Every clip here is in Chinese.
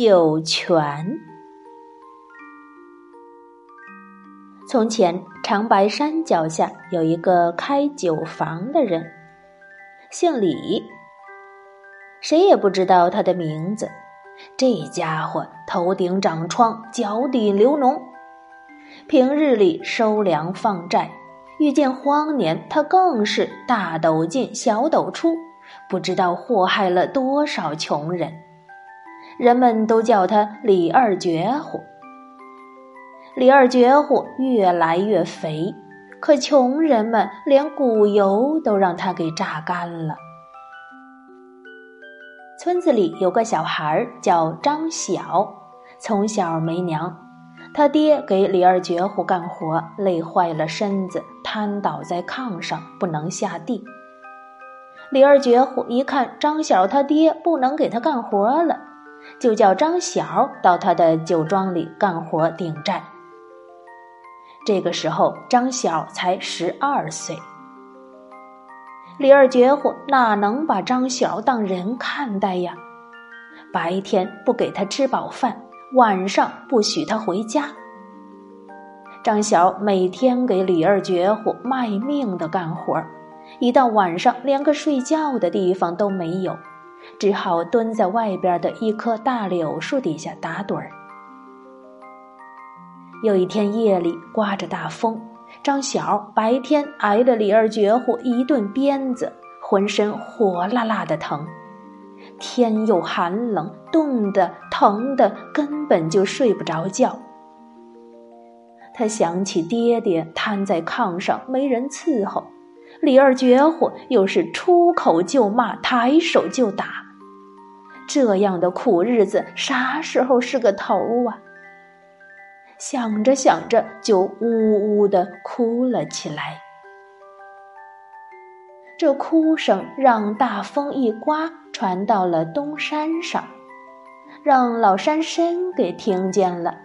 酒泉。从前，长白山脚下有一个开酒房的人，姓李。谁也不知道他的名字。这家伙头顶长疮，脚底流脓，平日里收粮放债，遇见荒年，他更是大斗进，小斗出，不知道祸害了多少穷人。人们都叫他李二绝户。李二绝户越来越肥，可穷人们连骨油都让他给榨干了。村子里有个小孩叫张小，从小没娘，他爹给李二绝户干活，累坏了身子，瘫倒在炕上不能下地。李二绝户一看张小他爹不能给他干活了。就叫张小到他的酒庄里干活顶债。这个时候，张小才十二岁。李二绝户哪能把张小当人看待呀？白天不给他吃饱饭，晚上不许他回家。张小每天给李二绝户卖命的干活，一到晚上连个睡觉的地方都没有。只好蹲在外边的一棵大柳树底下打盹儿。有一天夜里刮着大风，张小白天挨了李二绝户一顿鞭子，浑身火辣辣的疼。天又寒冷，冻得疼的根本就睡不着觉。他想起爹爹瘫在炕上没人伺候。李二绝户又是出口就骂，抬手就打，这样的苦日子啥时候是个头啊？想着想着，就呜呜的哭了起来。这哭声让大风一刮，传到了东山上，让老山参给听见了。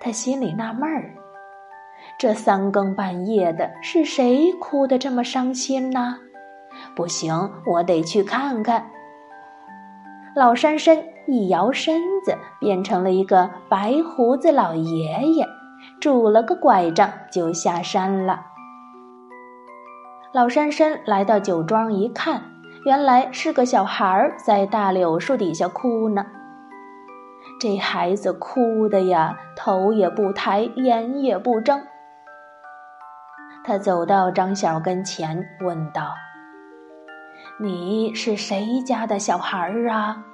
他心里纳闷儿。这三更半夜的，是谁哭得这么伤心呢？不行，我得去看看。老山参一摇身子，变成了一个白胡子老爷爷，拄了个拐杖就下山了。老山参来到酒庄一看，原来是个小孩儿在大柳树底下哭呢。这孩子哭的呀，头也不抬，眼也不睁。他走到张小跟前，问道：“你是谁家的小孩儿啊？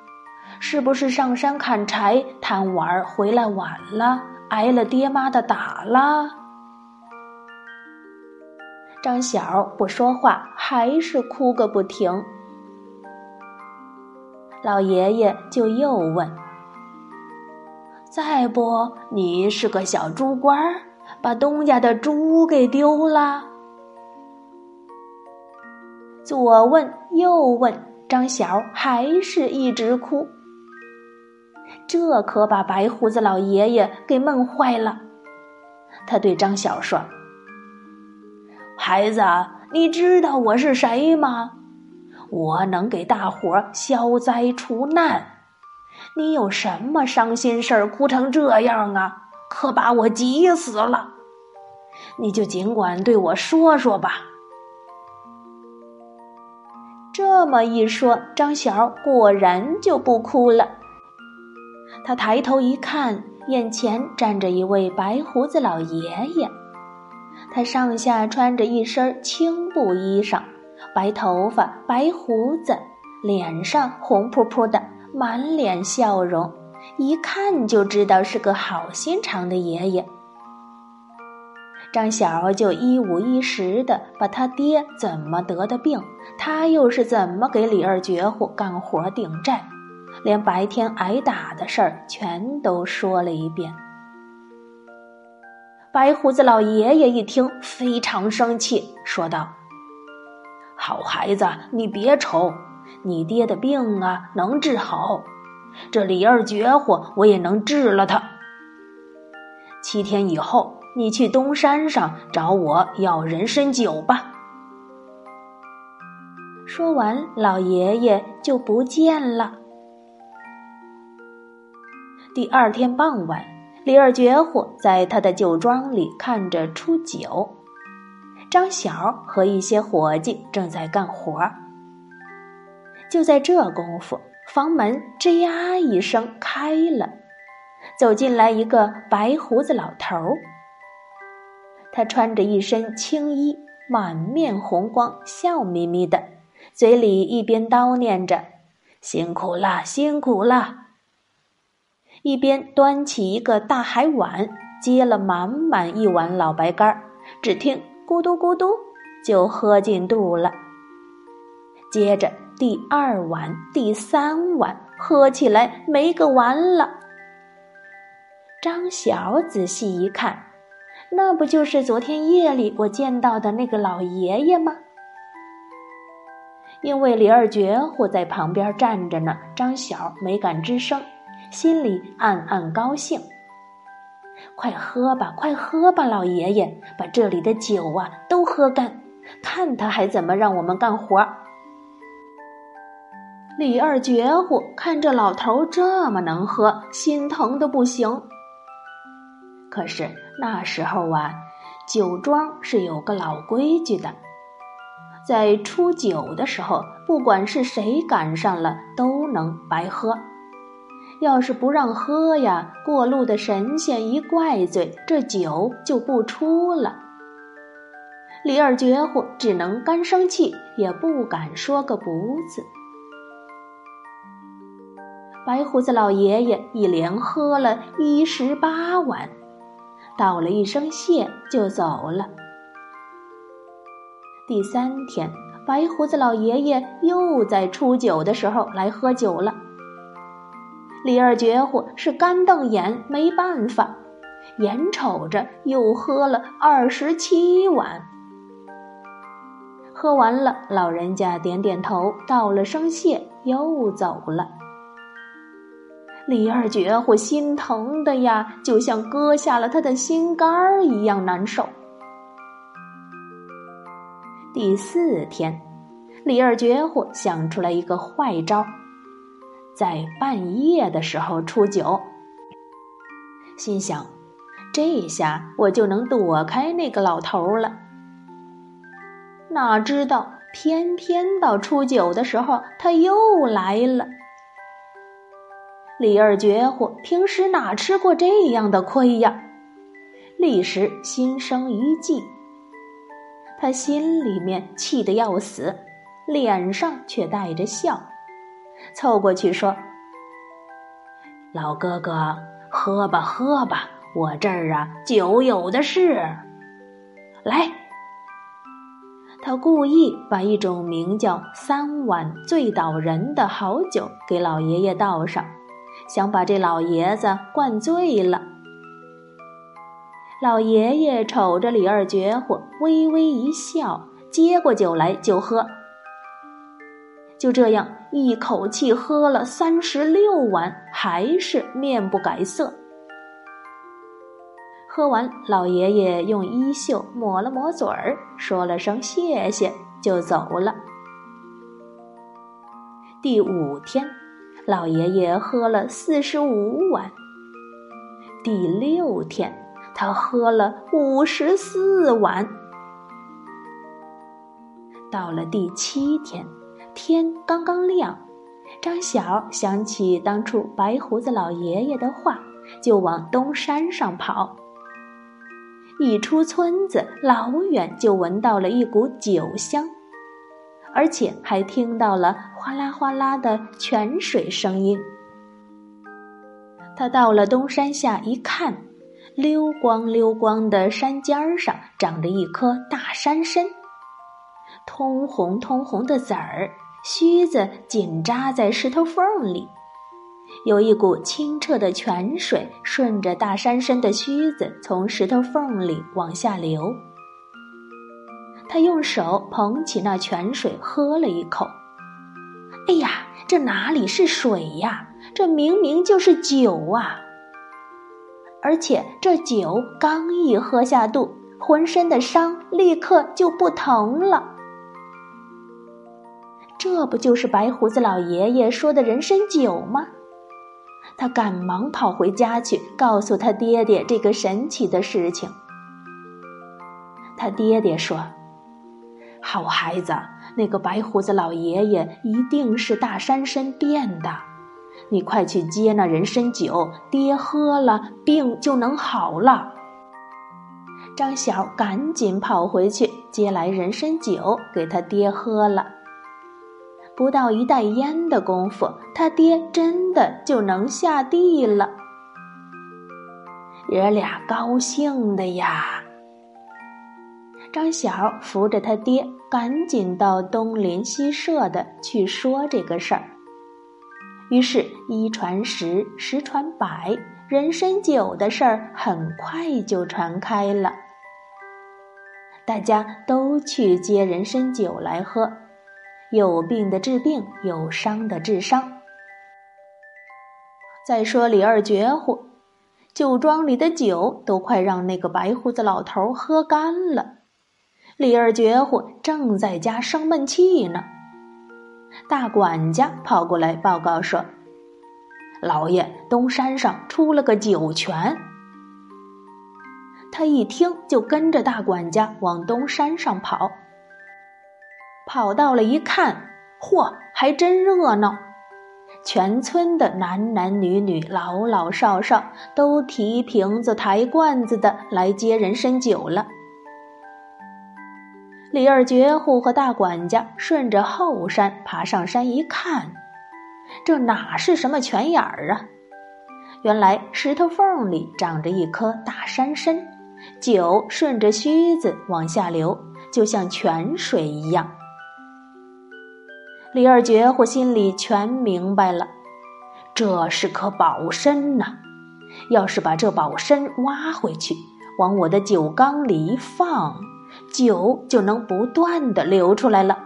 是不是上山砍柴贪玩回来晚了，挨了爹妈的打了？”张小不说话，还是哭个不停。老爷爷就又问：“再不，你是个小猪官儿？”把东家的猪给丢了。左问右问，张小还是一直哭。这可把白胡子老爷爷给闷坏了。他对张小说：“孩子，你知道我是谁吗？我能给大伙消灾除难。你有什么伤心事儿，哭成这样啊？可把我急死了。”你就尽管对我说说吧。这么一说，张小果然就不哭了。他抬头一看，眼前站着一位白胡子老爷爷。他上下穿着一身青布衣裳，白头发，白胡子，脸上红扑扑的，满脸笑容，一看就知道是个好心肠的爷爷。张小就一五一十的把他爹怎么得的病，他又是怎么给李二绝户干活顶债，连白天挨打的事儿全都说了一遍。白胡子老爷爷一听非常生气，说道：“好孩子，你别愁，你爹的病啊能治好，这李二绝户我也能治了他。七天以后。”你去东山上找我要人参酒吧。说完，老爷爷就不见了。第二天傍晚，李二绝户在他的酒庄里看着出酒，张小和一些伙计正在干活。就在这功夫，房门吱呀一声开了，走进来一个白胡子老头儿。他穿着一身青衣，满面红光，笑眯眯的，嘴里一边叨念着“辛苦了，辛苦了”。一边端起一个大海碗，接了满满一碗老白干儿只听咕嘟咕嘟，就喝进肚了。接着第二碗、第三碗，喝起来没个完了。张小仔细一看，那不就是昨天夜里我见到的那个老爷爷吗？因为李二绝户在旁边站着呢，张小没敢吱声。心里暗暗高兴。快喝吧，快喝吧，老爷爷，把这里的酒啊都喝干，看他还怎么让我们干活。李二绝户看这老头这么能喝，心疼的不行。可是那时候啊，酒庄是有个老规矩的，在初九的时候，不管是谁赶上了，都能白喝。要是不让喝呀，过路的神仙一怪罪，这酒就不出了。李二绝户只能干生气，也不敢说个不字。白胡子老爷爷一连喝了一十八碗，道了一声谢就走了。第三天，白胡子老爷爷又在初九的时候来喝酒了。李二绝户是干瞪眼，没办法，眼瞅着又喝了二十七碗。喝完了，老人家点点头，道了声谢，又走了。李二绝户心疼的呀，就像割下了他的心肝儿一样难受。第四天，李二绝户想出来一个坏招。在半夜的时候出酒，心想，这下我就能躲开那个老头了。哪知道偏偏到初九的时候他又来了。李二绝活平时哪吃过这样的亏呀？立时心生一计，他心里面气得要死，脸上却带着笑。凑过去说：“老哥哥，喝吧喝吧，我这儿啊酒有的是。来。”他故意把一种名叫“三碗醉倒人”的好酒给老爷爷倒上，想把这老爷子灌醉了。老爷爷瞅着李二绝活，微微一笑，接过酒来就喝。就这样，一口气喝了三十六碗，还是面不改色。喝完，老爷爷用衣袖抹了抹嘴儿，说了声谢谢，就走了。第五天，老爷爷喝了四十五碗。第六天，他喝了五十四碗。到了第七天。天刚刚亮，张小想起当初白胡子老爷爷的话，就往东山上跑。一出村子，老远就闻到了一股酒香，而且还听到了哗啦哗啦的泉水声音。他到了东山下一看，溜光溜光的山尖上长着一颗大山参，通红通红的籽儿。须子紧扎在石头缝里，有一股清澈的泉水顺着大山参的须子从石头缝里往下流。他用手捧起那泉水喝了一口，哎呀，这哪里是水呀？这明明就是酒啊！而且这酒刚一喝下肚，浑身的伤立刻就不疼了。这不就是白胡子老爷爷说的人参酒吗？他赶忙跑回家去，告诉他爹爹这个神奇的事情。他爹爹说：“好孩子，那个白胡子老爷爷一定是大山参变的。你快去接那人参酒，爹喝了，病就能好了。”张小赶紧跑回去接来人参酒，给他爹喝了。不到一袋烟的功夫，他爹真的就能下地了。爷俩高兴的呀。张小扶着他爹，赶紧到东邻西舍的去说这个事儿。于是，一传十，十传百，人参酒的事儿很快就传开了。大家都去接人参酒来喝，有病的治病，有伤的治伤。再说李二绝户，酒庄里的酒都快让那个白胡子老头喝干了。李二绝户正在家生闷气呢，大管家跑过来报告说：“老爷，东山上出了个酒泉。”他一听，就跟着大管家往东山上跑。跑到了一看，嚯，还真热闹！全村的男男女女、老老少少都提瓶子、抬罐子的来接人参酒了。李二绝户和大管家顺着后山爬上山一看，这哪是什么泉眼儿啊？原来石头缝里长着一颗大山参。酒顺着须子往下流，就像泉水一样。李二绝户心里全明白了，这是颗宝参呐！要是把这宝参挖回去，往我的酒缸里一放，酒就能不断的流出来了。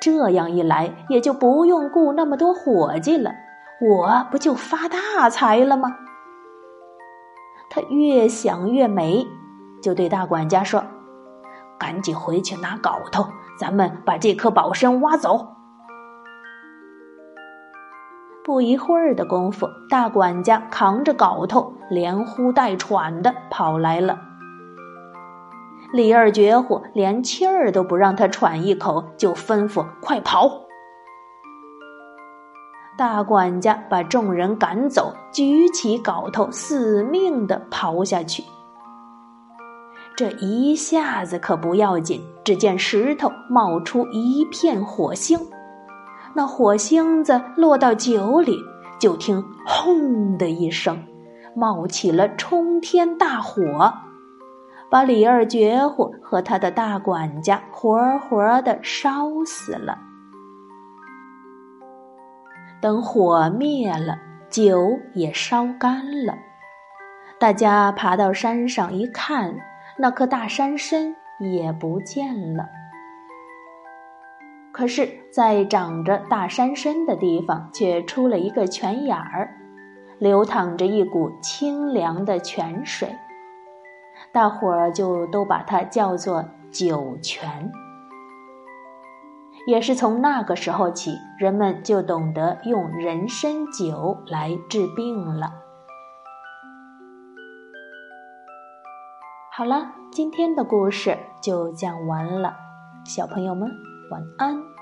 这样一来，也就不用雇那么多伙计了，我不就发大财了吗？他越想越美，就对大管家说：“赶紧回去拿镐头，咱们把这颗宝参挖走。”不一会儿的功夫，大管家扛着镐头，连呼带喘的跑来了。李二绝户连气儿都不让他喘一口，就吩咐：“快跑！”大管家把众人赶走，举起镐头，死命的刨下去。这一下子可不要紧，只见石头冒出一片火星，那火星子落到酒里，就听“轰”的一声，冒起了冲天大火，把李二绝户和他的大管家活活的烧死了。等火灭了，酒也烧干了，大家爬到山上一看，那棵大山参也不见了。可是，在长着大山参的地方，却出了一个泉眼儿，流淌着一股清凉的泉水，大伙儿就都把它叫做酒泉。也是从那个时候起，人们就懂得用人参酒来治病了。好了，今天的故事就讲完了，小朋友们晚安。